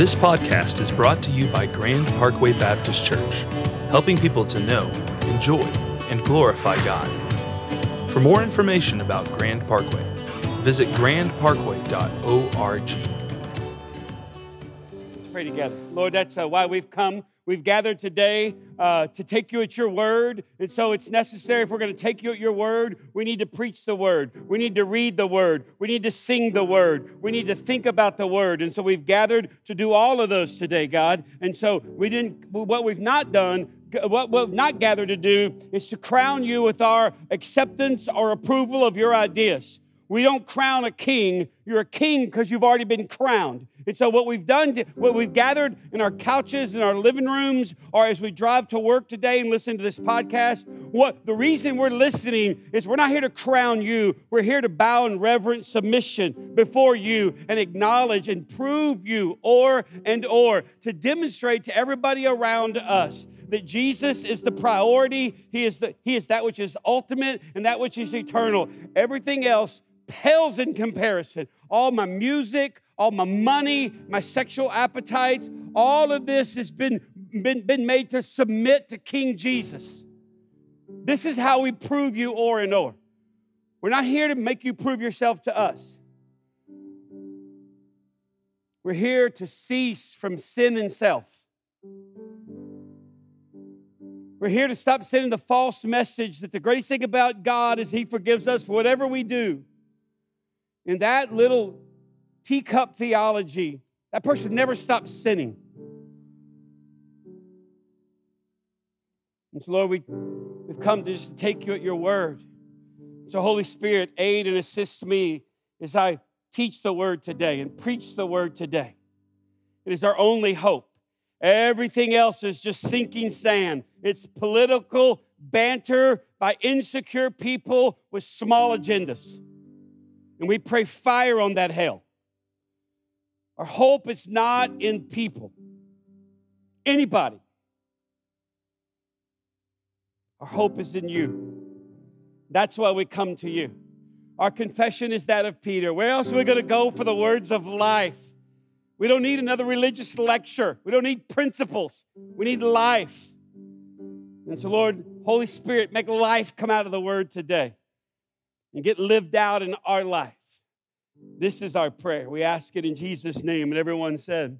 This podcast is brought to you by Grand Parkway Baptist Church, helping people to know, enjoy, and glorify God. For more information about Grand Parkway, visit grandparkway.org. Let's pray together. Lord, that's uh, why we've come. We've gathered today uh, to take you at your word. And so it's necessary if we're going to take you at your word, we need to preach the word. We need to read the word. We need to sing the word. We need to think about the word. And so we've gathered to do all of those today, God. And so we didn't, what we've not done, what we've not gathered to do is to crown you with our acceptance or approval of your ideas. We don't crown a king. You're a king because you've already been crowned. And so, what we've done, what we've gathered in our couches, in our living rooms, or as we drive to work today and listen to this podcast, what the reason we're listening is we're not here to crown you. We're here to bow in reverent submission before you and acknowledge and prove you, or and or to demonstrate to everybody around us that Jesus is the priority. He is the He is that which is ultimate and that which is eternal. Everything else pales in comparison. All my music, all my money, my sexual appetites, all of this has been, been, been made to submit to King Jesus. This is how we prove you or and or. We're not here to make you prove yourself to us. We're here to cease from sin and self. We're here to stop sending the false message that the greatest thing about God is He forgives us for whatever we do. In that little teacup theology, that person never stops sinning. And so, Lord, we, we've come to just take you at your word. So, Holy Spirit, aid and assist me as I teach the word today and preach the word today. It is our only hope. Everything else is just sinking sand. It's political banter by insecure people with small agendas. And we pray fire on that hell. Our hope is not in people, anybody. Our hope is in you. That's why we come to you. Our confession is that of Peter. Where else are we going to go for the words of life? We don't need another religious lecture. We don't need principles. We need life. And so, Lord, Holy Spirit, make life come out of the word today and get lived out in our life. This is our prayer. We ask it in Jesus' name. And everyone said,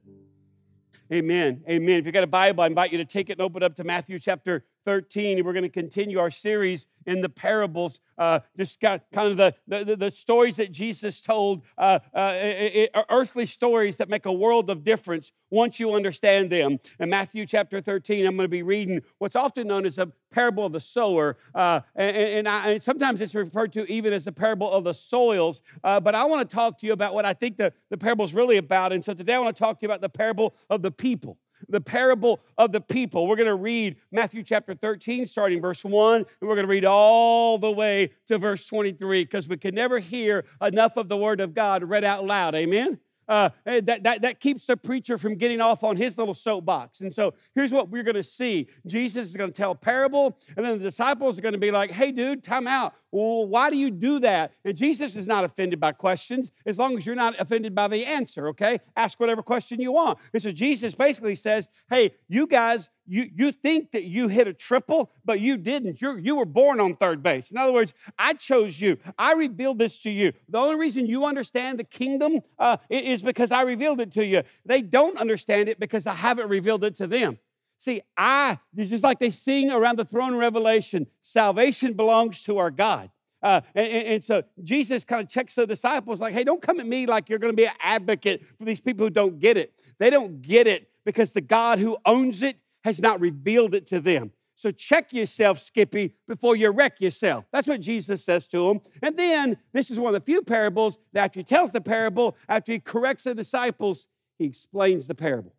Amen. Amen. If you got a Bible, I invite you to take it and open up to Matthew chapter 13. And we're going to continue our series in the parables, uh, just kind of the, the, the, stories that Jesus told, uh, uh, it, it, earthly stories that make a world of difference once you understand them. In Matthew chapter 13, I'm going to be reading what's often known as a parable of the sower. Uh, and, and, I, and, sometimes it's referred to even as the parable of the soils. Uh, but I want to talk to you about what I think the, the parable is really about. And so today I want to talk to you about the parable of the people the parable of the people. We're going to read Matthew chapter 13, starting verse 1, and we're going to read all the way to verse 23 because we can never hear enough of the word of God read out loud. Amen? uh, eh, that, that, that keeps the preacher from getting off on his little soapbox. And so here's what we're going to see Jesus is going to tell a parable, and then the disciples are going to be like, hey, dude, time out. Well, why do you do that? And Jesus is not offended by questions as long as you're not offended by the answer, okay? Ask whatever question you want. And so Jesus basically says, hey, you guys, you, you think that you hit a triple, but you didn't. you you were born on third base. In other words, I chose you. I revealed this to you. The only reason you understand the kingdom uh, is because I revealed it to you. They don't understand it because I haven't revealed it to them. See, I, just like they sing around the throne Revelation, salvation belongs to our God. Uh, and, and, so Jesus kind of checks the disciples like, hey, don't come at me like you're going to be an advocate for these people who don't get it. They don't get it because the God who owns it has not revealed it to them. So check yourself, Skippy, before you wreck yourself. That's what Jesus says to him. And then this is one of the few parables that after he tells the parable, after he corrects the disciples, he explains the parable.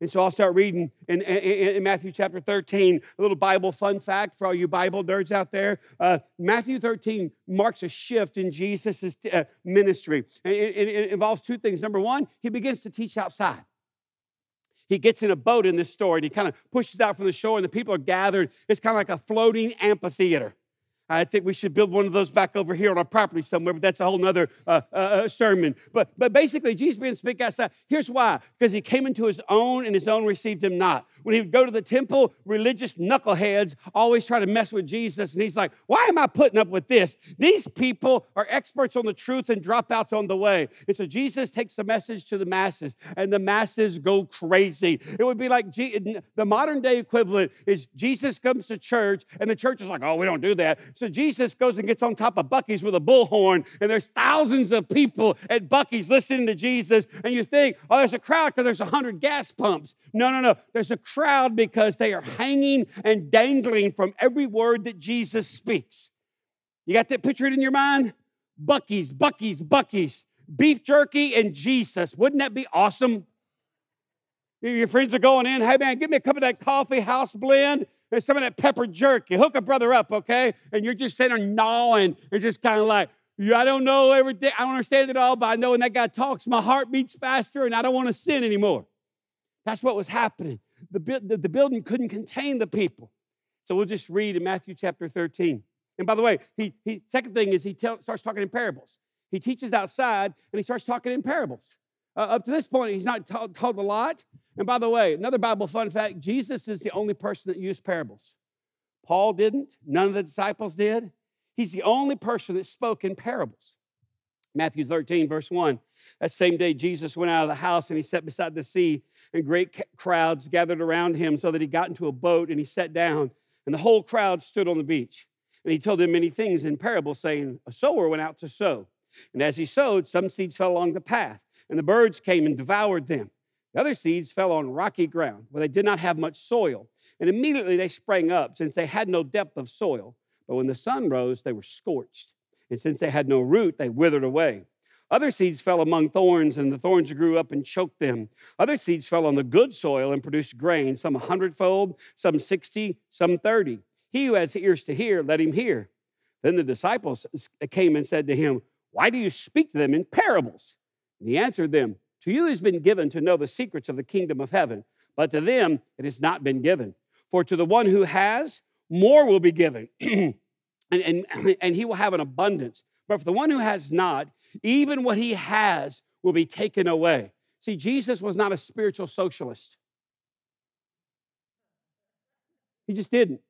And so I'll start reading in, in, in, Matthew chapter 13. A little Bible fun fact for all you Bible nerds out there. Uh, Matthew 13 marks a shift in Jesus' uh, ministry. And it, it, it involves two things. Number one, he begins to teach outside he gets in a boat in this story and he kind of pushes out from the shore and the people are gathered. It's kind of like a floating amphitheater. I think we should build one of those back over here on our property somewhere, but that's a whole nother uh, uh, uh, sermon. But, but basically, Jesus began to speak outside. Here's why because he came into his own, and his own received him not. When he would go to the temple, religious knuckleheads always try to mess with Jesus, and he's like, Why am I putting up with this? These people are experts on the truth and dropouts on the way. And so Jesus takes the message to the masses, and the masses go crazy. It would be like G- the modern day equivalent is Jesus comes to church, and the church is like, Oh, we don't do that. So Jesus goes and gets on top of Buc-ee's with a bullhorn, and there's thousands of people at Buc-ee's listening to Jesus, and you think, oh, there's a crowd because there's a hundred gas pumps. No, no, no. There's a crowd because they are hanging and dangling from every word that Jesus speaks. You got that picture in your mind? Buc-ee's, Bucky's, Buc-ee's, beef jerky and Jesus. Wouldn't that be awesome? Your friends are going in, hey man, give me a cup of that coffee house blend some of that pepper jerky. Hook a brother up, okay? And you're just sitting there gnawing and just kind of like, yeah, I don't know everything, I don't understand it all, but I know when that guy talks, my heart beats faster and I don't want to sin anymore. That's what was happening. The, the, the building couldn't contain the people. So we'll just read in Matthew chapter 13. And by the way, he, he second thing is he tell, starts talking in parables. He teaches outside and he starts talking in parables. Uh, up to this point, he's not told, told a lot. And by the way, another Bible fun fact Jesus is the only person that used parables. Paul didn't, none of the disciples did. He's the only person that spoke in parables. Matthew 13, verse 1. That same day, Jesus went out of the house and he sat beside the sea, and great crowds gathered around him so that he got into a boat and he sat down, and the whole crowd stood on the beach. And he told them many things in parables, saying, A sower went out to sow. And as he sowed, some seeds fell along the path, and the birds came and devoured them. The other seeds fell on rocky ground where they did not have much soil, and immediately they sprang up, since they had no depth of soil. But when the sun rose, they were scorched, and since they had no root, they withered away. Other seeds fell among thorns, and the thorns grew up and choked them. Other seeds fell on the good soil and produced grain, some a hundredfold, some sixty, some thirty. He who has ears to hear, let him hear. Then the disciples came and said to him, Why do you speak to them in parables? And he answered them, to you has been given to know the secrets of the kingdom of heaven, but to them it has not been given. For to the one who has, more will be given, and, and, and he will have an abundance. But for the one who has not, even what he has will be taken away. See, Jesus was not a spiritual socialist. He just didn't.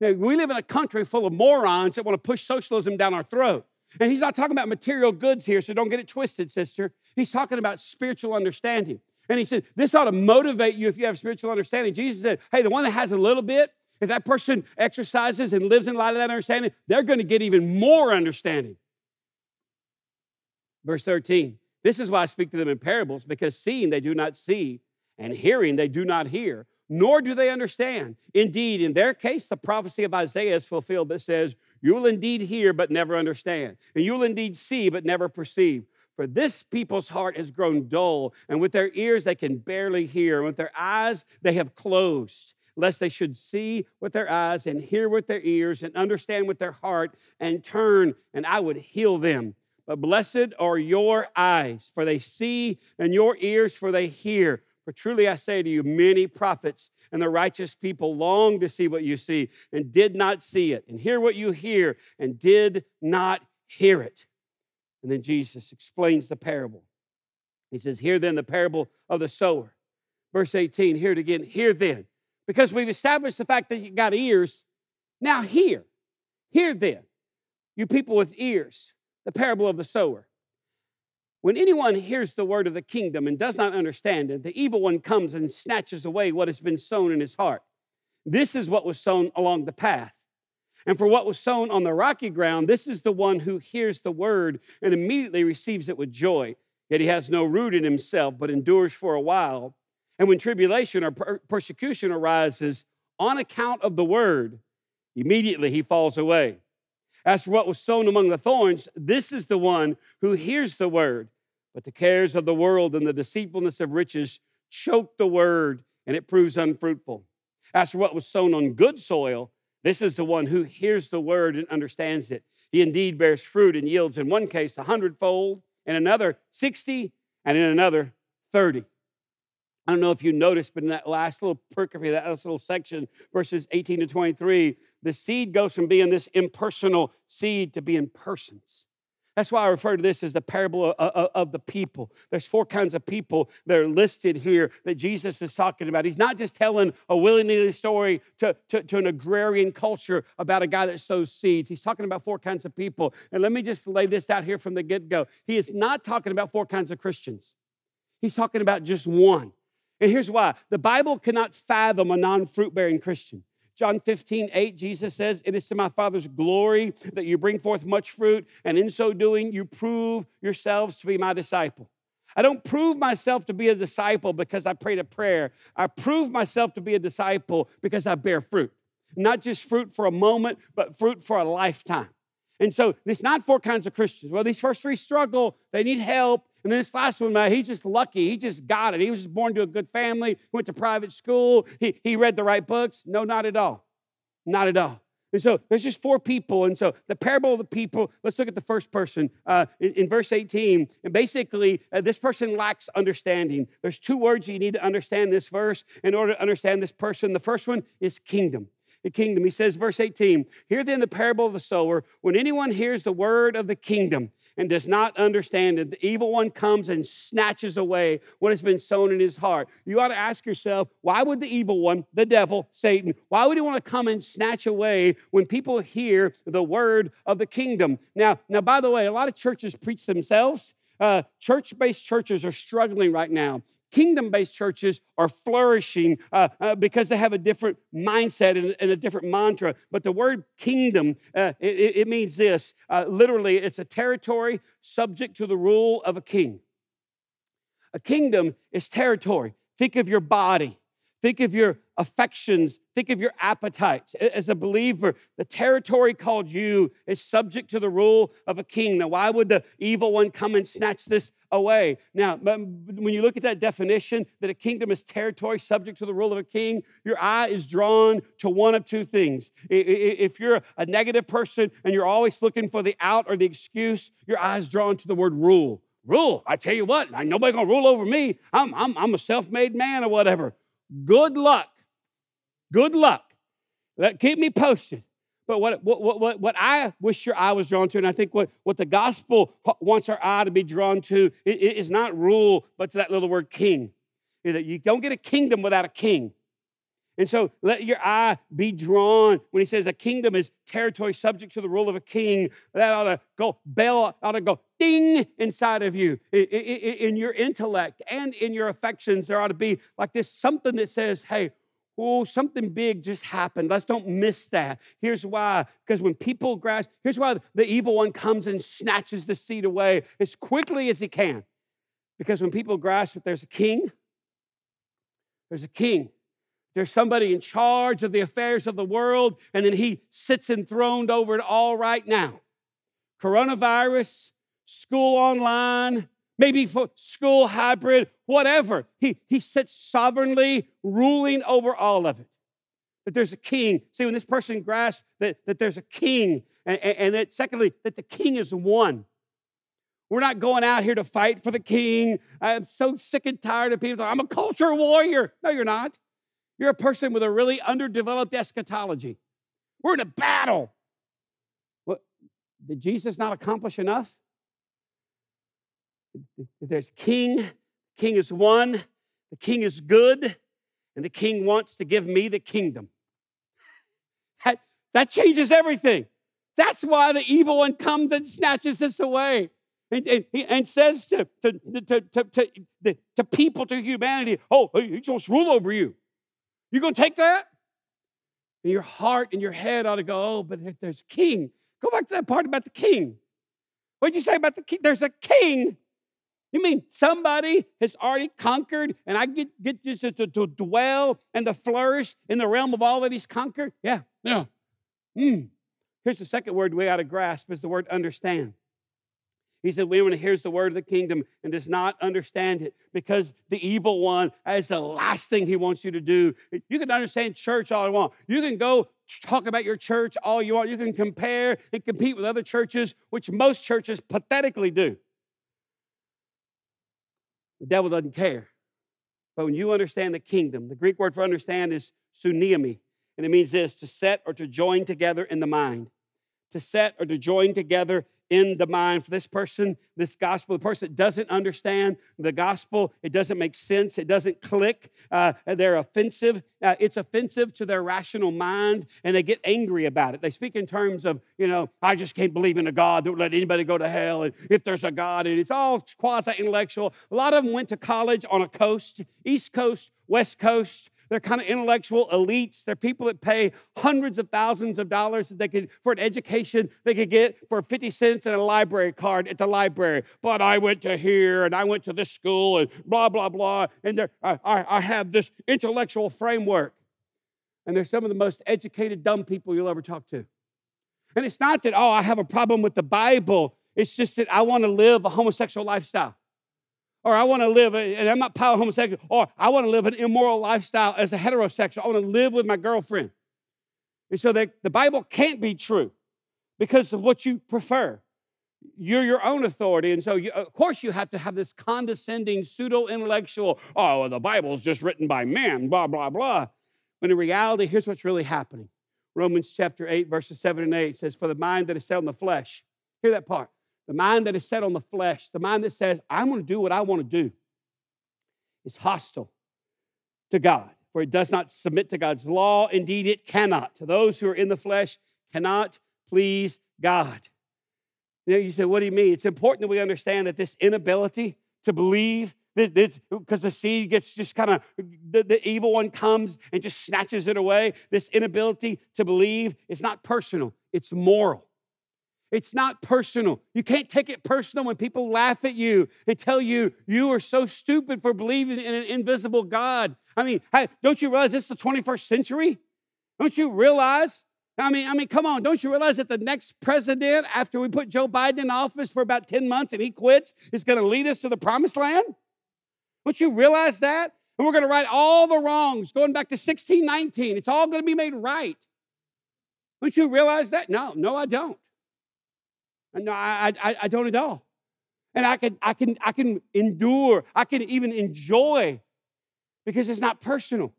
Now, we live in a country full of morons that want to push socialism down our throat. And he's not talking about material goods here, so don't get it twisted, sister. He's talking about spiritual understanding. And he said, This ought to motivate you if you have spiritual understanding. Jesus said, Hey, the one that has a little bit, if that person exercises and lives in light of that understanding, they're going to get even more understanding. Verse 13 This is why I speak to them in parables, because seeing they do not see, and hearing they do not hear, nor do they understand. Indeed, in their case, the prophecy of Isaiah is fulfilled that says, you will indeed hear, but never understand. And you will indeed see, but never perceive. For this people's heart has grown dull, and with their ears they can barely hear, and with their eyes they have closed, lest they should see with their eyes, and hear with their ears, and understand with their heart, and turn, and I would heal them. But blessed are your eyes, for they see, and your ears, for they hear. For truly I say to you, many prophets and the righteous people long to see what you see and did not see it, and hear what you hear and did not hear it. And then Jesus explains the parable. He says, Hear then the parable of the sower. Verse 18, hear it again. Hear then. Because we've established the fact that you got ears. Now hear. Hear then, you people with ears, the parable of the sower. When anyone hears the word of the kingdom and does not understand it, the evil one comes and snatches away what has been sown in his heart. This is what was sown along the path. And for what was sown on the rocky ground, this is the one who hears the word and immediately receives it with joy. Yet he has no root in himself, but endures for a while. And when tribulation or per- persecution arises on account of the word, immediately he falls away. As for what was sown among the thorns, this is the one who hears the word but the cares of the world and the deceitfulness of riches choke the word, and it proves unfruitful. As for what was sown on good soil, this is the one who hears the word and understands it. He indeed bears fruit and yields in one case a hundredfold, in another 60, and in another 30. I don't know if you noticed, but in that last little pericope, that last little section, verses 18 to 23, the seed goes from being this impersonal seed to being persons. That's why I refer to this as the parable of, of, of, the people. There's four kinds of people that are listed here that Jesus is talking about. He's not just telling a willy-nilly story to, to, to an agrarian culture about a guy that sows seeds. He's talking about four kinds of people. And let me just lay this out here from the get-go. He is not talking about four kinds of Christians. He's talking about just one. And here's why. The Bible cannot fathom a non-fruit-bearing Christian. John 15, 8, Jesus says, It is to my Father's glory that you bring forth much fruit, and in so doing, you prove yourselves to be my disciple. I don't prove myself to be a disciple because I prayed a prayer. I prove myself to be a disciple because I bear fruit. Not just fruit for a moment, but fruit for a lifetime. And so it's not four kinds of Christians. Well, these first three struggle, they need help. And then this last one, man, he's just lucky. He just got it. He was just born to a good family, went to private school, he, he read the right books. No, not at all. Not at all. And so there's just four people. And so the parable of the people, let's look at the first person uh, in, in, verse 18. And basically, uh, this person lacks understanding. There's two words you need to understand this verse in order to understand this person. The first one is kingdom the kingdom. He says, verse 18, Hear then the parable of the sower. When anyone hears the word of the kingdom and does not understand it, the evil one comes and snatches away what has been sown in his heart. You ought to ask yourself, why would the evil one, the devil, Satan, why would he want to come and snatch away when people hear the word of the kingdom? Now, now by the way, a lot of churches preach themselves. Uh, church based churches are struggling right now Kingdom based churches are flourishing uh, uh, because they have a different mindset and, and, a different mantra. But the word kingdom, uh, it, it, means this uh, literally, it's a territory subject to the rule of a king. A kingdom is territory. Think of your body. Think of your affections. Think of your appetites. As a believer, the territory called you is subject to the rule of a king. Now, why would the evil one come and snatch this away? Now, when you look at that definition, that a kingdom is territory subject to the rule of a king, your eye is drawn to one of two things. If you're a negative person and you're always looking for the out or the excuse, your eye is drawn to the word rule. Rule. I tell you what, nobody gonna rule over me. I'm, I'm, I'm a self-made man or whatever. Good luck. Good luck. Let, keep me posted. But what, what, what, what I wish your eye was drawn to, and I think what, what the gospel wants our eye to be drawn to, is not rule, but to that little word king. You don't get a kingdom without a king. And so let your eye be drawn when he says a kingdom is territory subject to the rule of a king. That ought to go, bell ought to go ding inside of you. In your intellect and in your affections, there ought to be like this something that says, hey, oh, something big just happened. Let's don't miss that. Here's why. Because when people grasp, here's why the evil one comes and snatches the seed away as quickly as he can. Because when people grasp that there's a king, there's a king there's somebody in charge of the affairs of the world, and then he sits enthroned over it all right now. Coronavirus, school online, maybe for school hybrid, whatever. He, he sits sovereignly ruling over all of it. That there's a king. See, when this person grasps that, that there's a king, and, and, that secondly, that the king is one. We're not going out here to fight for the king. I'm so sick and tired of people. I'm a culture warrior. No, you're not. You're a person with a really underdeveloped eschatology. We're in a battle. What, did Jesus not accomplish enough? There's king, king is one, the king is good, and the king wants to give me the kingdom. That, that changes everything. That's why the evil one comes and snatches this away and, and, and says to, to, to, to, to, to people, to humanity, oh, he's supposed to rule over you. You gonna take that? And your heart and your head ought to go, oh, but if there's a king, go back to that part about the king. What'd you say about the king? There's a king. You mean somebody has already conquered and I get, get just to, to dwell and to flourish in the realm of all that he's conquered? Yeah, yeah. Mm. Here's the second word we ought to grasp is the word understand. He said, When anyone hears the word of the kingdom and does not understand it, because the evil one is the last thing he wants you to do. You can understand church all you want. You can go talk about your church all you want. You can compare and compete with other churches, which most churches pathetically do. The devil doesn't care. But when you understand the kingdom, the Greek word for understand is sunemi. And it means this to set or to join together in the mind. To set or to join together in the mind for this person, this gospel, the person that doesn't understand the gospel, it doesn't make sense, it doesn't click, uh, they're offensive. Uh, it's offensive to their rational mind, and they get angry about it. They speak in terms of, you know, I just can't believe in a God that would let anybody go to hell, and if there's a God, and it's all quasi intellectual. A lot of them went to college on a coast, East Coast, West Coast, they're kind of intellectual elites. They're people that pay hundreds of thousands of dollars that they could for an education they could get for 50 cents and a library card at the library. But I went to here and I went to this school and blah, blah, blah. And I, I, I have this intellectual framework. And they're some of the most educated, dumb people you'll ever talk to. And it's not that, oh, I have a problem with the Bible. It's just that I want to live a homosexual lifestyle or I want to live, and I'm not power homosexual, or I want to live an immoral lifestyle as a heterosexual. I want to live with my girlfriend. And so the Bible can't be true because of what you prefer. You're your own authority. And so, you, of course, you have to have this condescending, pseudo intellectual, oh, well, the Bible's just written by man, blah, blah, blah. When in reality, here's what's really happening Romans chapter 8, verses 7 and 8 says, For the mind that is set on the flesh, hear that part the mind that is set on the flesh, the mind that says, I'm going to do what I want to do, is hostile to God, for it does not submit to God's law. Indeed, it cannot. To those who are in the flesh, cannot please God. You, know, you say, what do you mean? It's important that we understand that this inability to believe because the seed gets just kind of the, the, evil one comes and just snatches it away this inability to believe is not personal it's moral it's not personal. You can't take it personal when people laugh at you and tell you you are so stupid for believing in an invisible God. I mean, don't you realize this is the 21st century? Don't you realize? I mean, I mean, come on, don't you realize that the next president, after we put Joe Biden in office for about 10 months and he quits, is going to lead us to the promised land? Don't you realize that? And we're going to right all the wrongs going back to 1619. It's all going to be made right. Don't you realize that? No, no, I don't. Uh, no, I, I, I don't at all. And I can, I can, I can endure, I can even enjoy because it's not personal,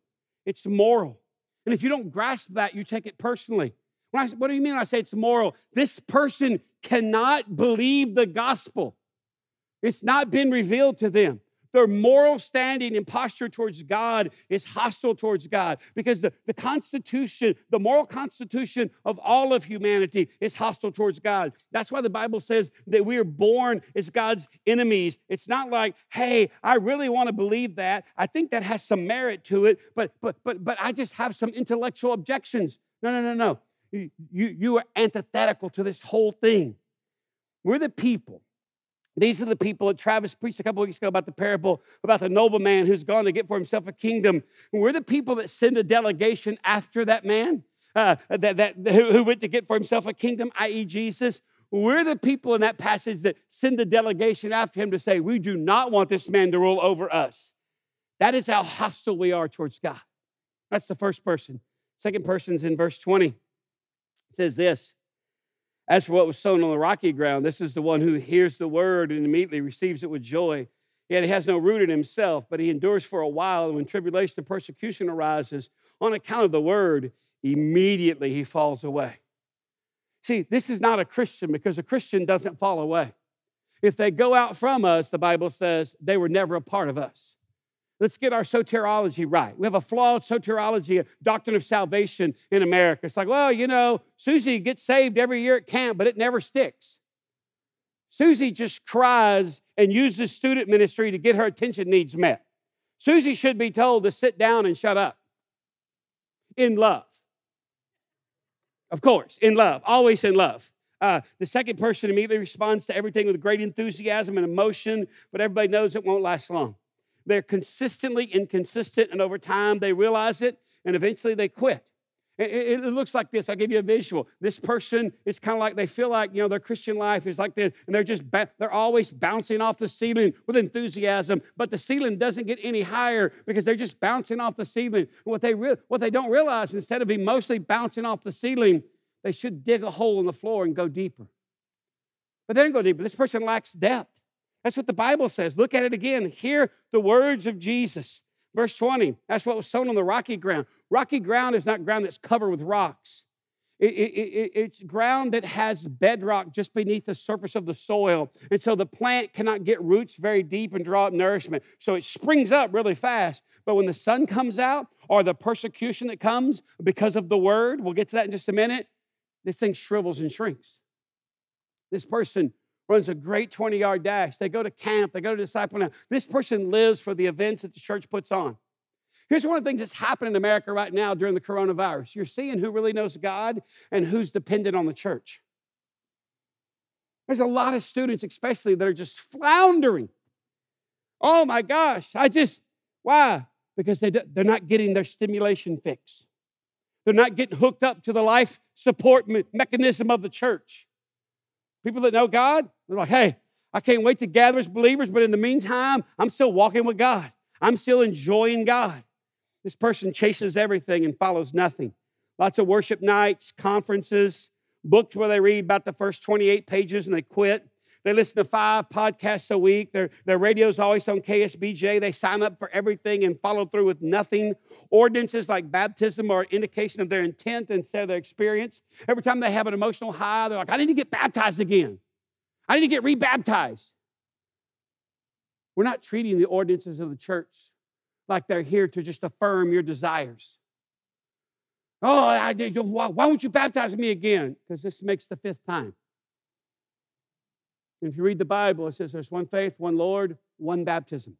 it's moral. And if you don't grasp that, you take it personally. I, what do you mean when I say it's moral? This person cannot believe the gospel. It's not been revealed to them. Their moral standing and posture towards God is hostile towards God because the, the constitution, the moral constitution of all of humanity is hostile towards God. That's why the Bible says that we are born as God's enemies. It's not like, hey, I really want to believe that. I think that has some merit to it, but but but but I just have some intellectual objections. No, no, no, no. You, you, are antithetical to this whole thing. We're the people these are the people that Travis preached a couple weeks ago about the parable about the nobleman who's gone to get for himself a kingdom. We're the people that send a delegation after that man uh, that, that, who went to get for himself a kingdom, i.e., Jesus. We're the people in that passage that send a delegation after him to say, We do not want this man to rule over us. That is how hostile we are towards God. That's the first person. Second person's in verse 20. It says this as for what was sown on the rocky ground, this is the one who hears the word and immediately receives it with joy. Yet he has no root in himself, but he endures for a while. And when tribulation and persecution arises on account of the word, immediately he falls away. See, this is not a Christian because a Christian doesn't fall away. If they go out from us, the Bible says they were never a part of us. Let's get our soteriology right. We have a flawed soteriology, a doctrine of salvation in America. It's like, well, you know, Susie gets saved every year at camp, but it never sticks. Susie just cries and uses student ministry to get her attention needs met. Susie should be told to sit down and shut up in love. Of course, in love, always in love. Uh, the second person immediately responds to everything with great enthusiasm and emotion, but everybody knows it won't last long. They're consistently inconsistent, and over time they realize it, and eventually they quit. It, looks like this. I'll give you a visual. This person is kind of like they feel like you know their Christian life is like this, and they're just ba- they're always bouncing off the ceiling with enthusiasm, but the ceiling doesn't get any higher because they're just bouncing off the ceiling. what they re- what they don't realize instead of mostly bouncing off the ceiling, they should dig a hole in the floor and go deeper. But they don't go deeper. This person lacks depth. That's what the Bible says. Look at it again. Hear the words of Jesus. Verse 20, that's what was sown on the rocky ground. Rocky ground is not ground that's covered with rocks. It, it, it, it's ground that has bedrock just beneath the surface of the soil. And so the plant cannot get roots very deep and draw up nourishment. So it springs up really fast. But when the sun comes out or the persecution that comes because of the word, we'll get to that in just a minute, this thing shrivels and shrinks. This person runs a great 20 yard dash. They go to camp, they go to disciple now. This person lives for the events that the church puts on. Here's one of the things that's happening in America right now during the coronavirus. You're seeing who really knows God and who's dependent on the church. There's a lot of students, especially, that are just floundering. Oh my gosh, I just, why? Because they, they're not getting their stimulation fix. They're not getting hooked up to the life support mechanism of the church. People that know God, they're like, hey, I can't wait to gather as believers, but in the meantime, I'm still walking with God. I'm still enjoying God. This person chases everything and follows nothing. Lots of worship nights, conferences, books where they read about the first 28 pages and they quit. They listen to five podcasts a week. Their, their radio's always on KSBJ. They sign up for everything and follow through with nothing. Ordinances like baptism are indication of their intent instead of their experience. Every time they have an emotional high, they're like, I need to get baptized again. I need to get rebaptized. We're not treating the ordinances of the church like they're here to just affirm your desires. Oh, I, why won't you baptize me again? Because this makes the fifth time. And if you read the Bible, it says there's one faith, one Lord, one baptism.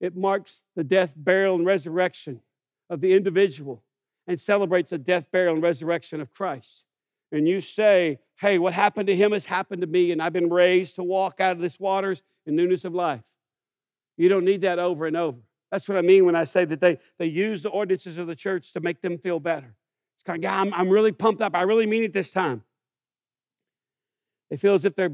It marks the death, burial, and resurrection of the individual and celebrates the death, burial, and resurrection of Christ. And you say, hey, what happened to him has happened to me, and I've been raised to walk out of this waters in newness of life. You don't need that over and over. That's what I mean when I say that they, they use the ordinances of the church to make them feel better. It's kind of, yeah, I'm, I'm really pumped up. I really mean it this time. They feel as if they're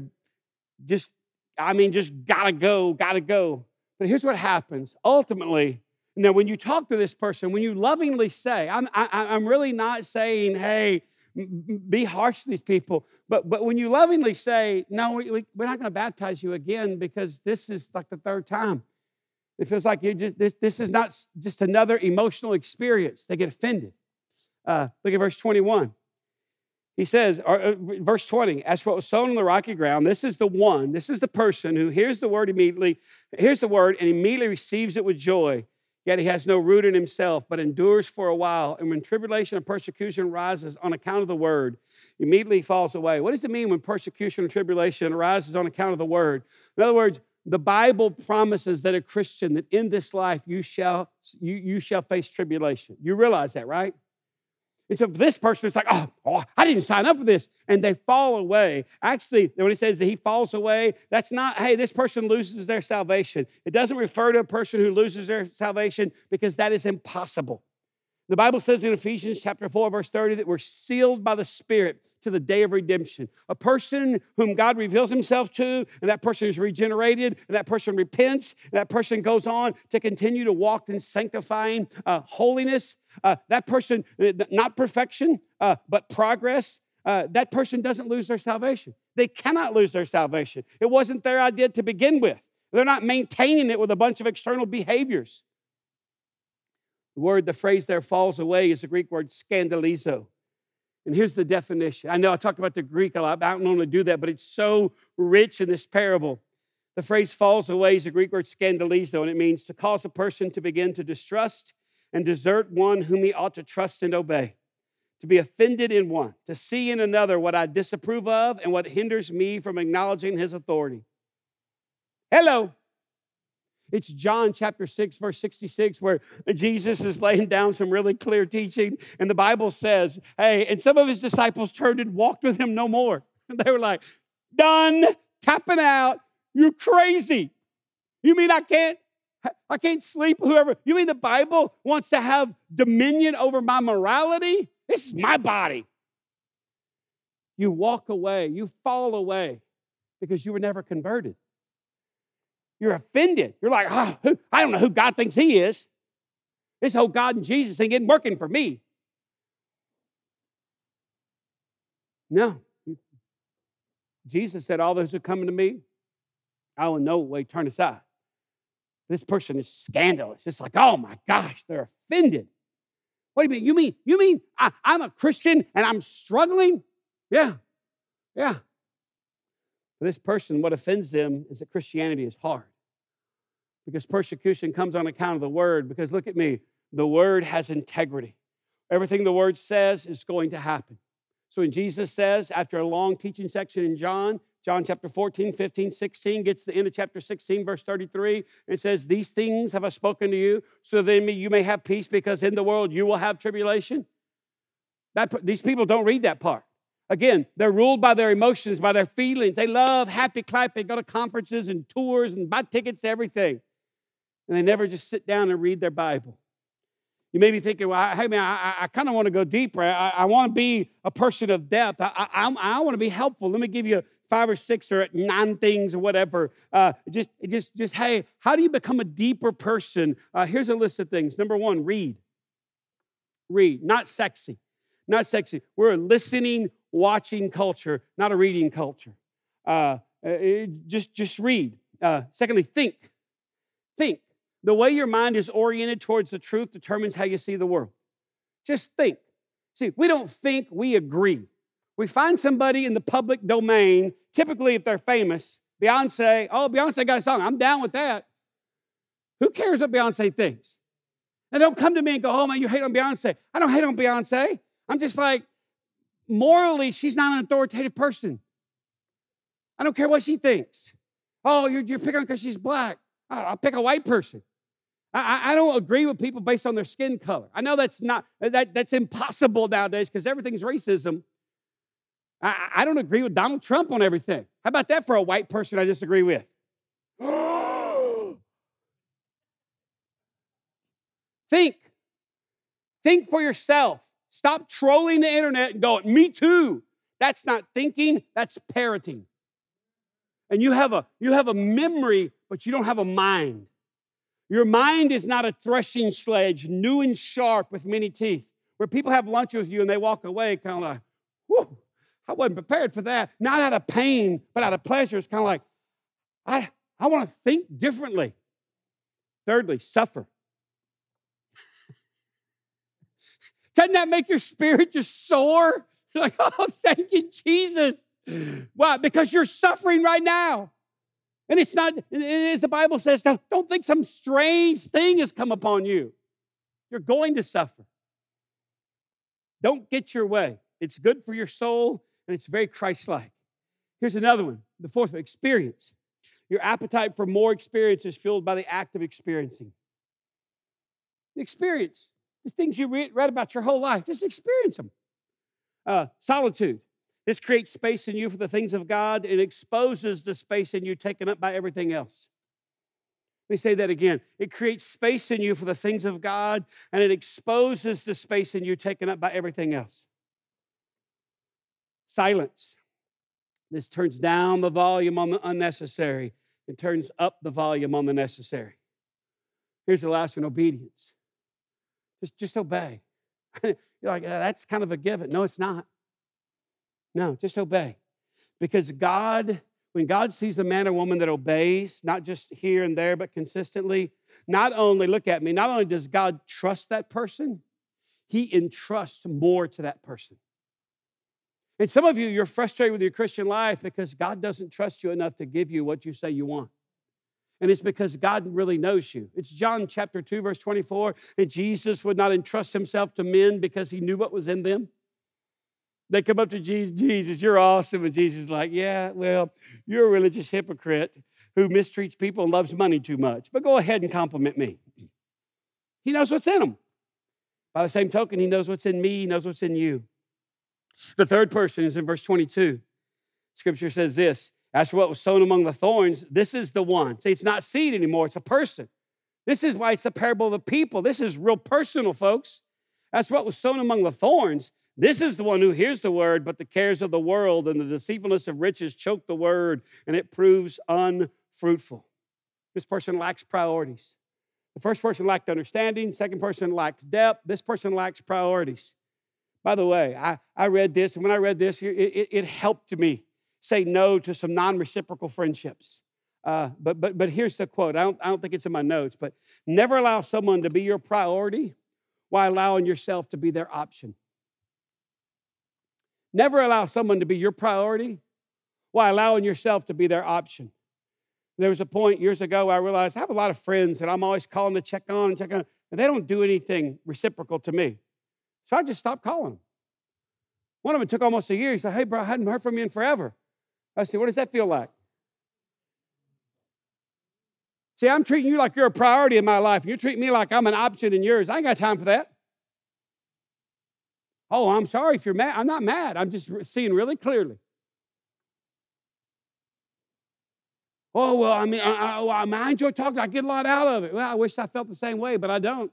just, I mean, just gotta go, gotta go. But here's what happens. Ultimately, now when you talk to this person, when you lovingly say, I'm, I, am i am really not saying, hey, be harsh to these people, but, but when you lovingly say, no, we, we, we're not gonna baptize you again because this is like the third time. It feels like you just this, this is not just another emotional experience. They get offended. Uh, look at verse 21. He says, or, uh, verse 20, as for what was sown on the rocky ground, this is the one, this is the person who hears the word immediately, hears the word and immediately receives it with joy. Yet he has no root in himself, but endures for a while. And when tribulation and persecution rises on account of the word, immediately falls away. What does it mean when persecution and tribulation arises on account of the word? In other words, the Bible promises that a Christian, that in this life you shall, you, you shall face tribulation. You realize that, right? And so this person is like, oh, oh, I didn't sign up for this. And they fall away. Actually, when he says that he falls away, that's not, hey, this person loses their salvation. It doesn't refer to a person who loses their salvation because that is impossible. The Bible says in Ephesians chapter 4, verse 30, that we're sealed by the Spirit to the day of redemption. A person whom God reveals himself to, and that person is regenerated, and that person repents, and that person goes on to continue to walk in sanctifying uh, holiness. Uh, that person, uh, not perfection, uh, but progress. Uh, that person doesn't lose their salvation. They cannot lose their salvation. It wasn't their idea to begin with. They're not maintaining it with a bunch of external behaviors. The word, the phrase there falls away is the Greek word scandalizo. And here's the definition. I know I talked about the Greek a lot, I don't normally do that, but it's so rich in this parable. The phrase falls away is a Greek word scandalizo, and it means to cause a person to begin to distrust and desert one whom he ought to trust and obey, to be offended in one, to see in another what I disapprove of and what hinders me from acknowledging his authority. Hello. It's John chapter 6, verse 66, where Jesus is laying down some really clear teaching. And the Bible says, hey, and some of his disciples turned and walked with him no more. And they were like, done, tapping out. You're crazy. You mean I can't? I can't sleep, whoever. You mean the Bible wants to have dominion over my morality? This is my body. You walk away, you fall away because you were never converted. You're offended. You're like, oh, who, I don't know who God thinks He is. This whole God and Jesus thing isn't working for me. No. Jesus said, All those who come to me, I will no way turn aside. This person is scandalous. It's like, oh my gosh, they're offended. What do you mean? You mean, you mean I, I'm a Christian and I'm struggling? Yeah, yeah. For this person, what offends them is that Christianity is hard because persecution comes on account of the word. Because look at me, the word has integrity. Everything the word says is going to happen. So when Jesus says, after a long teaching section in John, John chapter 14, 15, 16 gets the end of chapter 16, verse 33. It says, These things have I spoken to you, so that in me you may have peace, because in the world you will have tribulation. That, these people don't read that part. Again, they're ruled by their emotions, by their feelings. They love happy clapping, go to conferences and tours and buy tickets to everything. And they never just sit down and read their Bible. You may be thinking, well, hey, man, I, I kind of want to go deeper. I, I want to be a person of depth. I, I, I want to be helpful. Let me give you five or six or nine things or whatever. Uh, just, just, just, hey, how do you become a deeper person? Uh, here's a list of things. Number one, read. Read, not sexy. Not sexy. We're a listening, watching culture, not a reading culture. Uh, uh just, just read. Uh, secondly, think. Think. The way your mind is oriented towards the truth determines how you see the world. Just think. See, we don't think, we agree. We find somebody in the public domain, typically if they're famous, Beyonce, oh, Beyonce got a song, I'm down with that. Who cares what Beyonce thinks? And don't come to me and go, oh man, you hate on Beyonce. I don't hate on Beyonce. I'm just like, morally, she's not an authoritative person. I don't care what she thinks. Oh, you're, you're picking because she's black. I'll pick a white person. I, I, don't agree with people based on their skin color. I know that's not that, that's impossible nowadays because everything's racism. I, I don't agree with Donald Trump on everything. How about that for a white person I disagree with? Think. Think for yourself. Stop trolling the internet and going, me too. That's not thinking, that's parroting. And you have a you have a memory, but you don't have a mind. Your mind is not a threshing sledge, new and sharp with many teeth, where people have lunch with you and they walk away kind of like, whew, I wasn't prepared for that. Not out of pain, but out of pleasure. It's kind of like, I, I want to think differently. Thirdly, suffer. Doesn't that make your spirit just soar? Like, oh, thank you, Jesus. Why? Because you're suffering right now. And it's not, as the Bible says, don't think some strange thing has come upon you. You're going to suffer. Don't get your way. It's good for your soul and it's very Christ like. Here's another one the fourth one experience. Your appetite for more experience is fueled by the act of experiencing. Experience the things you read, read about your whole life, just experience them. Uh, solitude. This creates space in you for the things of God. and exposes the space in you taken up by everything else. Let me say that again. It creates space in you for the things of God, and it exposes the space in you taken up by everything else. Silence. This turns down the volume on the unnecessary and turns up the volume on the necessary. Here's the last one obedience. Just, just obey. You're like, uh, that's kind of a given. No, it's not. No, just obey. Because God, when God sees a man or woman that obeys, not just here and there, but consistently, not only, look at me, not only does God trust that person, he entrusts more to that person. And some of you, you're frustrated with your Christian life because God doesn't trust you enough to give you what you say you want. And it's because God really knows you. It's John chapter 2, verse 24. And Jesus would not entrust himself to men because he knew what was in them. They come up to Jesus, Jesus, you're awesome. And Jesus is like, yeah, well, you're a religious hypocrite who mistreats people and loves money too much. But go ahead and compliment me. He knows what's in them. By the same token, he knows what's in me, he knows what's in you. The third person is in verse 22. Scripture says this For what was sown among the thorns, this is the one. See, it's not seed anymore, it's a person. This is why it's a parable of the people. This is real personal, folks. That's what was sown among the thorns. This is the one who hears the word, but the cares of the world and the deceitfulness of riches choke the word, and it proves unfruitful. This person lacks priorities. The first person lacked understanding, second person lacked depth, this person lacks priorities. By the way, I, I read this, and when I read this, it, it, it helped me say no to some non reciprocal friendships. Uh, but, but, but here's the quote. I don't, I don't think it's in my notes, but never allow someone to be your priority while allowing yourself to be their option. Never allow someone to be your priority while allowing yourself to be their option. There was a point years ago I realized I have a lot of friends that I'm always calling to check on and check on, and they don't do anything reciprocal to me. So I just stopped calling them. One of them took almost a year. He said, Hey, bro, I hadn't heard from you in forever. I said, What does that feel like? See, I'm treating you like you're a priority in my life. and You're treating me like I'm an option in yours. I ain't got time for that. Oh, I'm sorry if you're mad. I'm not mad. I'm just seeing really clearly. Oh, well, I mean, I, I, I enjoy talking. I get a lot out of it. Well, I wish I felt the same way, but I don't.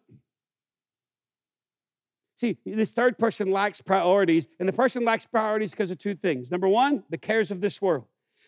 See, this third person lacks priorities, and the person lacks priorities because of two things. Number one, the cares of this world.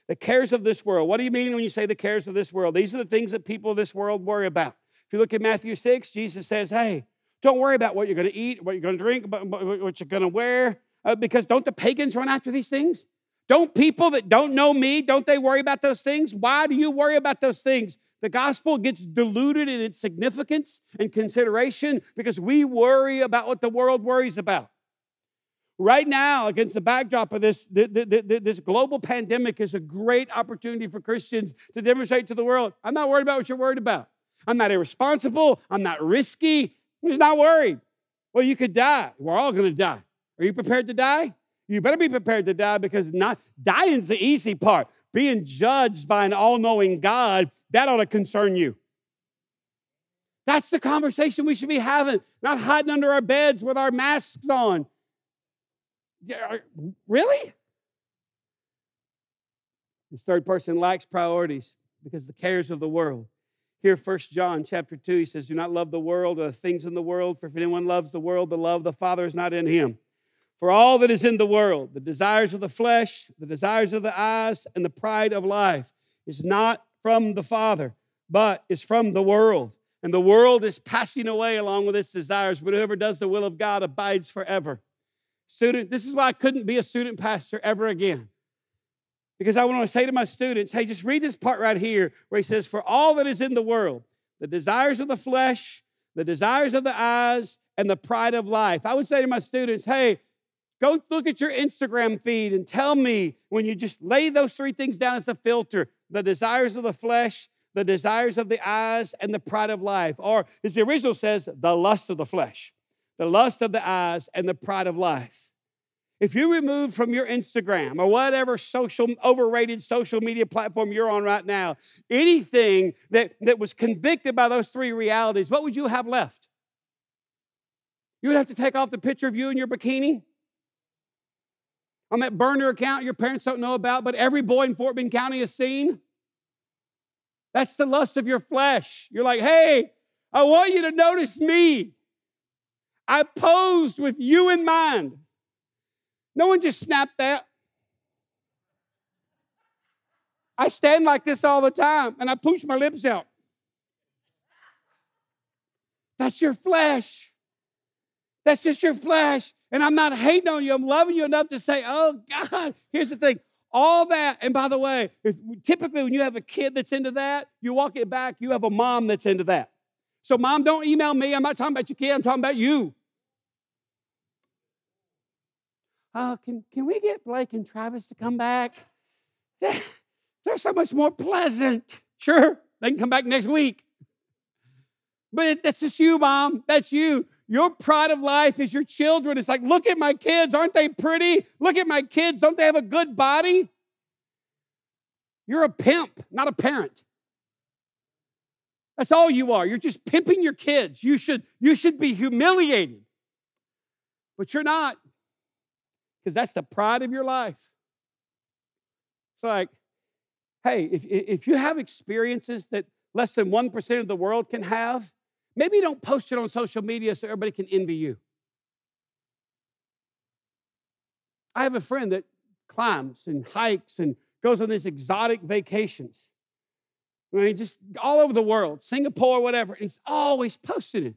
The cares of this world. What do you mean when you say the cares of this world? These are the things that people of this world worry about. If you look at Matthew 6, Jesus says, Hey, don't worry about what you're going to eat, what you're going to drink, what you're going to wear, uh, because don't the pagans run after these things? Don't people that don't know me, don't they worry about those things? Why do you worry about those things? The gospel gets diluted in its significance and consideration because we worry about what the world worries about. Right now, against the backdrop of this, this global pandemic, is a great opportunity for Christians to demonstrate to the world I'm not worried about what you're worried about. I'm not irresponsible. I'm not risky. I'm just not worried. Well, you could die. We're all going to die. Are you prepared to die? You better be prepared to die because not dying's the easy part. Being judged by an all-knowing God, that ought to concern you. That's the conversation we should be having, not hiding under our beds with our masks on. Really? This third person lacks priorities because the cares of the world. Here, First John chapter 2, he says, Do not love the world or the things in the world, for if anyone loves the world, the love of the Father is not in him. For all that is in the world, the desires of the flesh, the desires of the eyes, and the pride of life, is not from the Father, but is from the world. And the world is passing away along with its desires, but whoever does the will of God abides forever. Student, this is why I couldn't be a student pastor ever again. Because I want to say to my students, hey, just read this part right here where he says, For all that is in the world, the desires of the flesh, the desires of the eyes, and the pride of life. I would say to my students, hey, Go look at your Instagram feed and tell me when you just lay those three things down as a filter the desires of the flesh, the desires of the eyes, and the pride of life. Or, as the original says, the lust of the flesh, the lust of the eyes, and the pride of life. If you remove from your Instagram or whatever social, overrated social media platform you're on right now, anything that, that was convicted by those three realities, what would you have left? You would have to take off the picture of you in your bikini on that burner account your parents don't know about, but every boy in Fort Bend County has seen. That's the lust of your flesh. You're like, hey, I want you to notice me. I posed with you in mind. No one just snapped that. I stand like this all the time and I push my lips out. That's your flesh. That's just your flesh. And I'm not hating on you. I'm loving you enough to say, oh, God, here's the thing. All that, and by the way, if, typically when you have a kid that's into that, you walk it back, you have a mom that's into that. So, mom, don't email me. I'm not talking about your kid, I'm talking about you. Oh, can, can we get Blake and Travis to come back? They're, they're so much more pleasant. Sure, they can come back next week. But that's just you, mom. That's you. Your pride of life is your children. It's like, look at my kids. Aren't they pretty? Look at my kids. Don't they have a good body? You're a pimp, not a parent. That's all you are. You're just pimping your kids. You should, you should be humiliated. But you're not, because that's the pride of your life. It's like, hey, if, if you have experiences that less than 1% of the world can have, Maybe you don't post it on social media so everybody can envy you. I have a friend that climbs and hikes and goes on these exotic vacations. I mean, just all over the world, Singapore, whatever. And he's always posting it.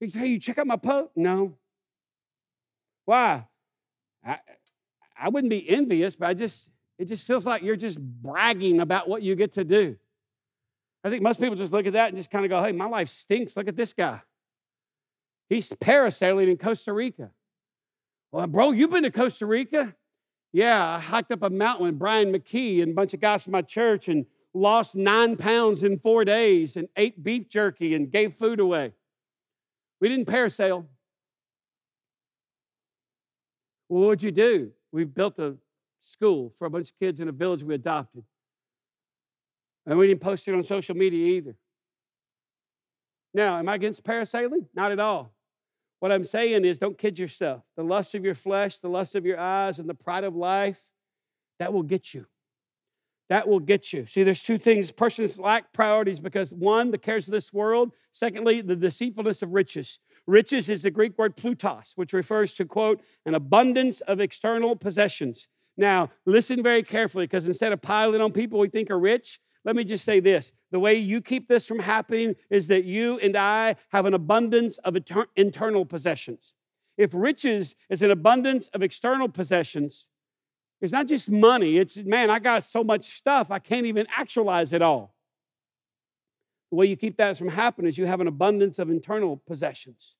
He says, Hey, you check out my post? No. Why? I, I wouldn't be envious, but I just, it just feels like you're just bragging about what you get to do. I think most people just look at that and just kind of go, hey, my life stinks. Look at this guy. He's parasailing in Costa Rica. Well, bro, you've been to Costa Rica? Yeah, I hiked up a mountain with Brian McKee and a bunch of guys from my church and lost nine pounds in four days and ate beef jerky and gave food away. We didn't parasail. Well, what'd you do? We built a school for a bunch of kids in a village we adopted. And we didn't post it on social media either. Now, am I against parasailing? Not at all. What I'm saying is don't kid yourself. The lust of your flesh, the lust of your eyes, and the pride of life, that will get you. That will get you. See, there's two things. Persons lack priorities because one, the cares of this world. Secondly, the deceitfulness of riches. Riches is the Greek word plutos, which refers to, quote, an abundance of external possessions. Now, listen very carefully because instead of piling on people we think are rich, let me just say this the way you keep this from happening is that you and I have an abundance of internal possessions. If riches is an abundance of external possessions, it's not just money. It's, man, I got so much stuff, I can't even actualize it all. The way you keep that from happening is you have an abundance of internal possessions,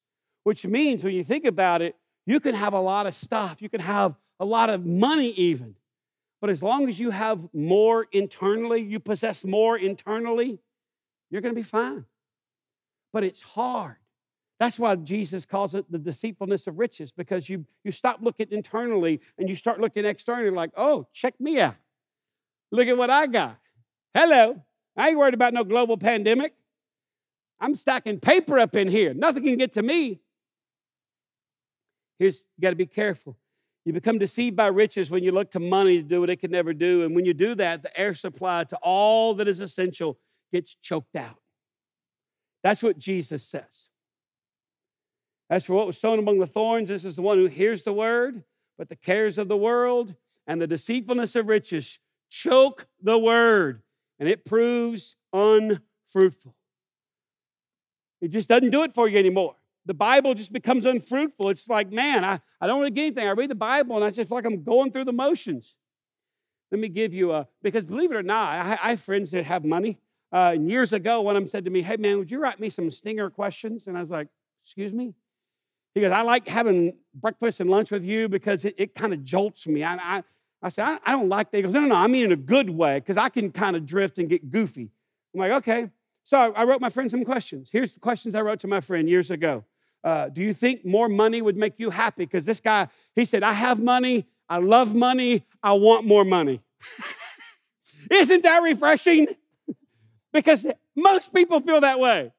which means when you think about it, you can have a lot of stuff. You can have a lot of money, even. But as long as you have more internally, you possess more internally, you're going to be fine. But it's hard. That's why Jesus calls it the deceitfulness of riches, because you, you stop looking internally and you start looking externally like, oh, check me out. Look at what I got. Hello. I ain't worried about no global pandemic. I'm stacking paper up in here. Nothing can get to me. Here's, you got to be careful. You become deceived by riches when you look to money to do what it can never do. And when you do that, the air supply to all that is essential gets choked out. That's what Jesus says. As for what was sown among the thorns, this is the one who hears the word, but the cares of the world and the deceitfulness of riches choke the word, and it proves unfruitful. It just doesn't do it for you anymore the Bible just becomes unfruitful. It's like, man, I, I don't really get anything. I read the Bible and I just feel like I'm going through the motions. Let me give you a, because believe it or not, I, I have friends that have money. Uh, years ago, one of them said to me, Hey, man, would you write me some stinger questions? And I was like, Excuse me? He goes, I like having breakfast and lunch with you because it, it kind of jolts me. I, I, I said, I, I, don't like that. He goes, No, no, no, I mean in a good way because I can kind of drift and get goofy. I'm like, Okay. So I, I wrote my friend some questions. Here's the questions I wrote to my friend years ago. Uh, do you think more money would make you happy? Because this guy, he said, I have money, I love money, I want more money. Isn't that refreshing? because most people feel that way.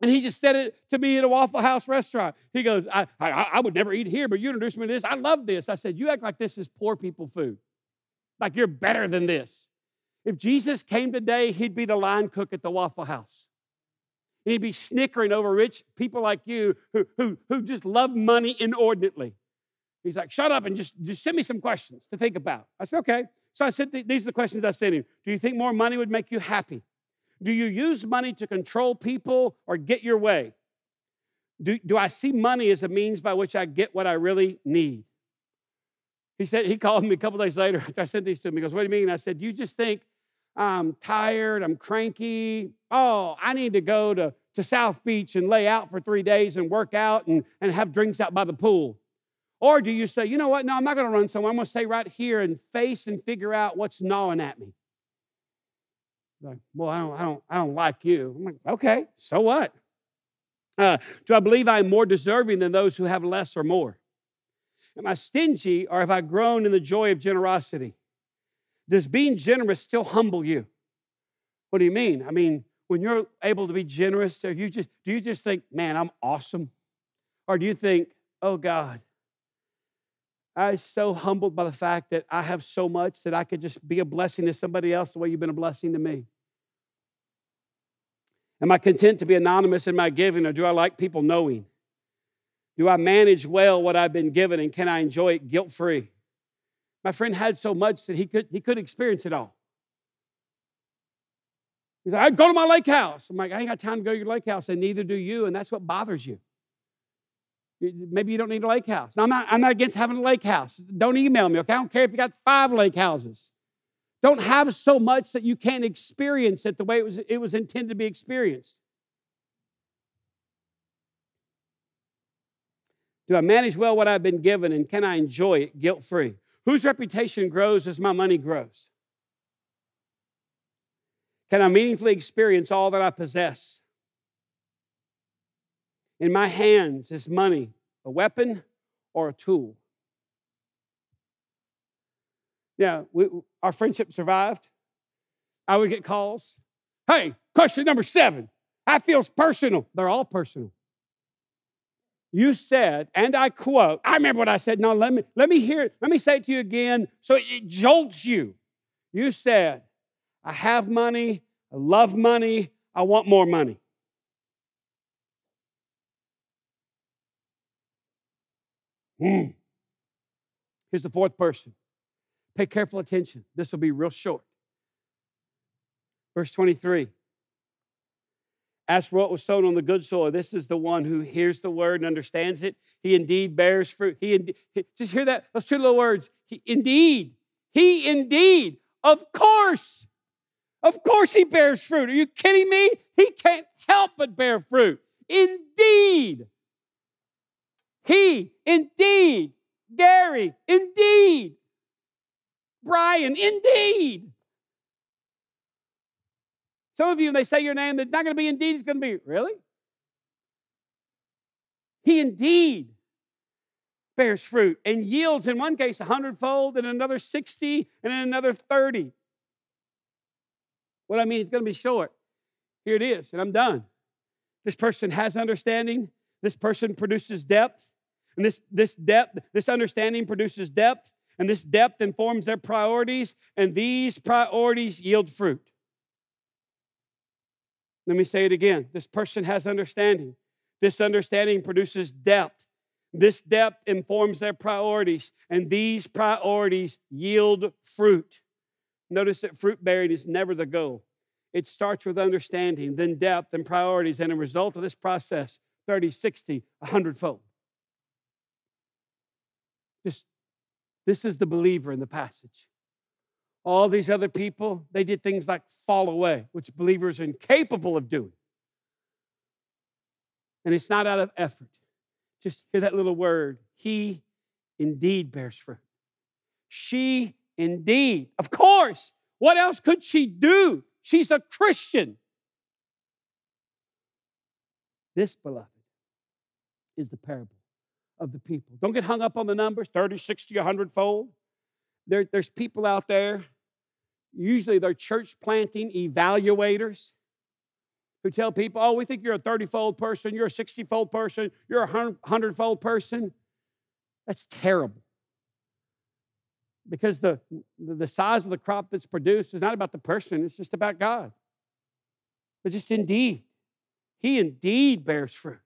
And he just said it to me at a Waffle House restaurant. He goes, I, I, I would never eat here, but you introduced me to this. I love this. I said, You act like this is poor people food, like you're better than this. If Jesus came today, he'd be the line cook at the Waffle House. And he'd be snickering over rich people like you who, who, who just love money inordinately. He's like, shut up and just, just send me some questions to think about. I said, okay. So I said, these are the questions I sent him. Do you think more money would make you happy? Do you use money to control people or get your way? Do, do I see money as a means by which I get what I really need? He said, he called me a couple days later after I sent these to him. He goes, What do you mean? I said, You just think I'm tired, I'm cranky. Oh, I need to go to, to South Beach and lay out for three days and work out and, and have drinks out by the pool? Or do you say, you know what? No, I'm not going to run somewhere. I'm going to stay right here and face and figure out what's gnawing at me. Like, well, I don't, I don't, I don't like you. I'm like, okay, so what? Uh, do I believe I'm more deserving than those who have less or more? Am I stingy or have I grown in the joy of generosity? Does being generous still humble you? What do you mean? I mean, when you're able to be generous, are you just do you just think, man, I'm awesome? Or do you think, oh God, I'm so humbled by the fact that I have so much that I could just be a blessing to somebody else the way you've been a blessing to me? Am I content to be anonymous in my giving, or do I like people knowing? Do I manage well what I've been given, and can I enjoy it guilt free? My friend had so much that he could he could experience it all. He's like, I'd go to my lake house. I'm like, I ain't got time to go to your lake house, and neither do you, and that's what bothers you. Maybe you don't need a lake house. Now, I'm not, I'm not against having a lake house. Don't email me, okay? I don't care if you got five lake houses. Don't have so much that you can't experience it the way it was, it was intended to be experienced. Do I manage well what I've been given and can I enjoy it guilt free? Whose reputation grows as my money grows? Can I meaningfully experience all that I possess? In my hands is money a weapon or a tool? Yeah, we, our friendship survived. I would get calls. Hey, question number seven. That feels personal. They're all personal. You said, and I quote, I remember what I said. No, let me let me hear it. Let me say it to you again so it jolts you. You said, I have money, I love money, I want more money. Hmm. Here's the fourth person. Pay careful attention. This will be real short. Verse 23. As for what was sown on the good soil, this is the one who hears the word and understands it. He indeed bears fruit. He, indeed, just hear that, those two little words. He indeed, he indeed, of course, of course he bears fruit. Are you kidding me? He can't help but bear fruit. Indeed. He, indeed. Gary, indeed. Brian, indeed. Some of you, when they say your name, it's not going to be indeed, it's going to be, really? He indeed bears fruit and yields in one case a hundredfold, in another 60, and in another 30. What I mean, it's going to be short. Here it is, and I'm done. This person has understanding. This person produces depth. And this, this depth, this understanding produces depth, and this depth informs their priorities, and these priorities yield fruit. Let me say it again. This person has understanding. This understanding produces depth. This depth informs their priorities, and these priorities yield fruit. Notice that fruit bearing is never the goal. It starts with understanding, then depth and priorities, and a result of this process, 30, 60, 100 fold. Just, this is the believer in the passage. All these other people, they did things like fall away, which believers are incapable of doing. And it's not out of effort. Just hear that little word. He indeed bears fruit. She indeed. Of course. What else could she do? She's a Christian. This, beloved, is the parable of the people. Don't get hung up on the numbers 30, 60, 100 fold. There, there's people out there Usually they're church planting evaluators who tell people, oh, we think you're a 30 fold person, you're a 60 fold person, you're a 100 fold person. That's terrible. Because the, the size of the crop that's produced is not about the person, it's just about God. But just indeed, He indeed bears fruit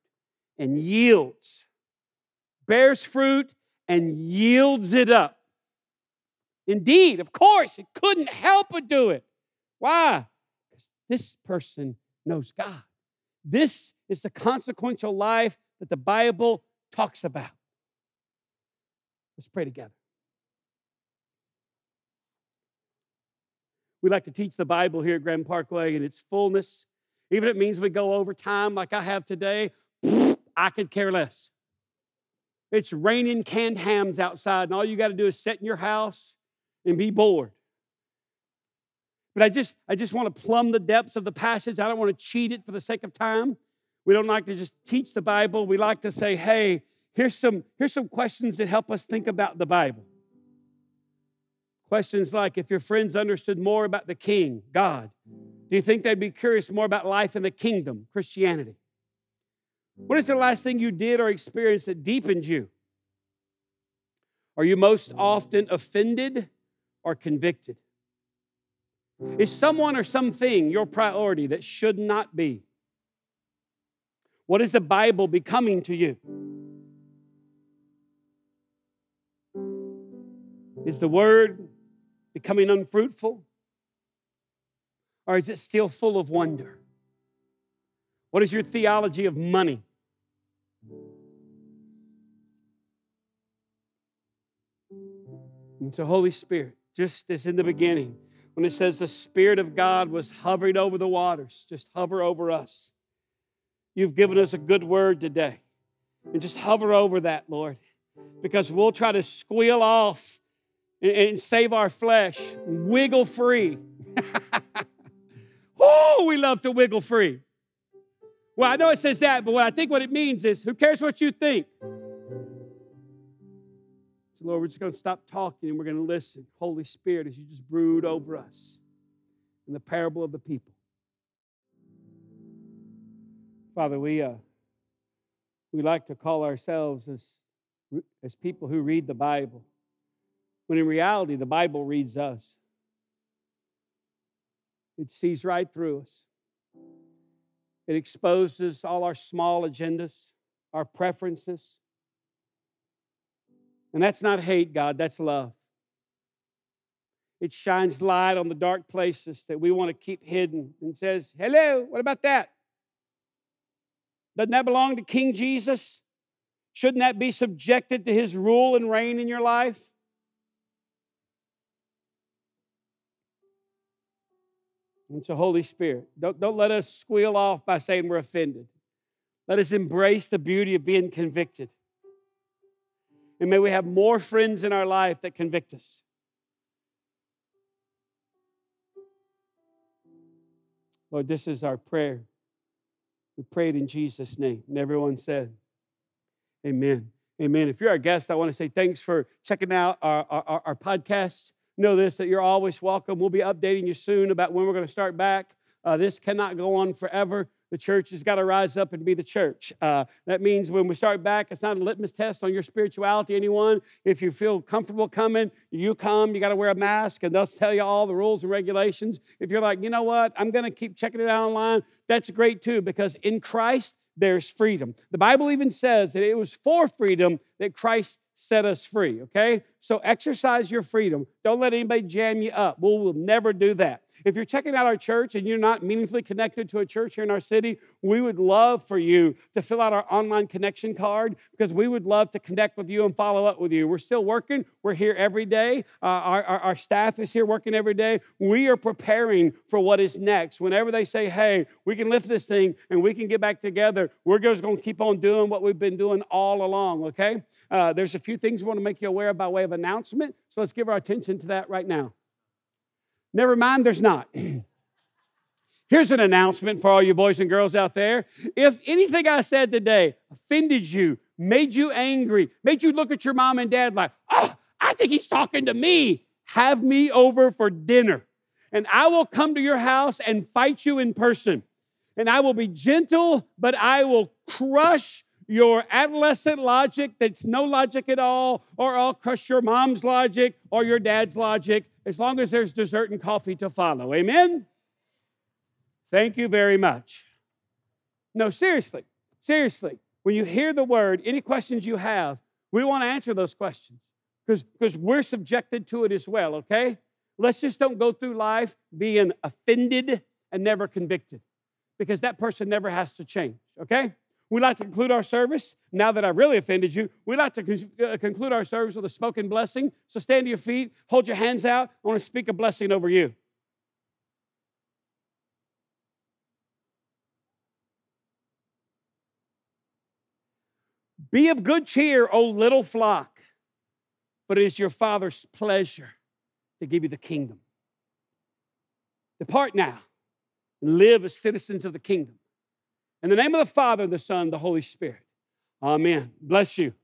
and yields, bears fruit and yields it up. Indeed, of course, it couldn't help but do it. Why? Because this person knows God. This is the consequential life that the Bible talks about. Let's pray together. We like to teach the Bible here at Grand Parkway in its fullness. Even if it means we go over time like I have today, I could care less. It's raining canned hams outside, and all you got to do is sit in your house and be bored. But I just, I just want to plumb the depths of the passage. I don't want to cheat it for the sake of time. We don't like to just teach the Bible. We like to say, hey, here's some, here's some questions that help us think about the Bible. Questions like if your friends understood more about the King, God, do you think they'd be curious more about life in the kingdom, Christianity? What is the last thing you did or experienced that deepened you? Are you most often offended are convicted? Is someone or something your priority that should not be? What is the Bible becoming to you? Is the word becoming unfruitful? Or is it still full of wonder? What is your theology of money? And so, Holy Spirit, just as in the mm-hmm. beginning, when it says the Spirit of God was hovering over the waters, just hover over us. You've given us a good word today. And just hover over that, Lord, because we'll try to squeal off and, and save our flesh, wiggle free. oh, we love to wiggle free. Well, I know it says that, but what I think what it means is who cares what you think? So, Lord, we're just going to stop talking and we're going to listen. Holy Spirit, as you just brood over us in the parable of the people. Father, we, uh, we like to call ourselves as, as people who read the Bible, when in reality, the Bible reads us. It sees right through us. It exposes all our small agendas, our preferences, and that's not hate, God, that's love. It shines light on the dark places that we want to keep hidden and says, Hello, what about that? Doesn't that belong to King Jesus? Shouldn't that be subjected to his rule and reign in your life? And so, Holy Spirit, don't, don't let us squeal off by saying we're offended. Let us embrace the beauty of being convicted. And may we have more friends in our life that convict us. Lord, this is our prayer. We prayed in Jesus' name. And everyone said, Amen. Amen. If you're our guest, I want to say thanks for checking out our, our, our podcast. Know this that you're always welcome. We'll be updating you soon about when we're going to start back. Uh, this cannot go on forever the church has got to rise up and be the church. Uh, that means when we start back, it's not a litmus test on your spirituality, anyone. If you feel comfortable coming, you come, you got to wear a mask, and they'll tell you all the rules and regulations. If you're like, you know what, I'm going to keep checking it out online, that's great too, because in Christ, there's freedom. The Bible even says that it was for freedom that Christ set us free, okay? So exercise your freedom. Don't let anybody jam you up. We'll, we'll never do that. If you're checking out our church and you're not meaningfully connected to a church here in our city, we would love for you to fill out our online connection card because we would love to connect with you and follow up with you. We're still working. We're here every day. Uh, our, our, our staff is here working every day. We are preparing for what is next. Whenever they say, hey, we can lift this thing and we can get back together, we're just going to keep on doing what we've been doing all along, okay? Uh, there's a few things we want to make you aware of by way of announcement. So let's give our attention to that right now. Never mind, there's not. Here's an announcement for all you boys and girls out there. If anything I said today offended you, made you angry, made you look at your mom and dad like, oh, I think he's talking to me, have me over for dinner. And I will come to your house and fight you in person. And I will be gentle, but I will crush your adolescent logic that's no logic at all, or I'll crush your mom's logic or your dad's logic, as long as there's dessert and coffee to follow. Amen? Thank you very much. No, seriously, seriously, when you hear the word, any questions you have, we want to answer those questions because we're subjected to it as well, okay? Let's just don't go through life being offended and never convicted because that person never has to change, okay? We like to conclude our service. Now that I've really offended you, we like to con- uh, conclude our service with a spoken blessing. So stand to your feet, hold your hands out. I want to speak a blessing over you. Be of good cheer, O little flock, but it is your Father's pleasure to give you the kingdom. Depart now and live as citizens of the kingdom in the name of the Father, the Son, the Holy Spirit. Amen. Bless you.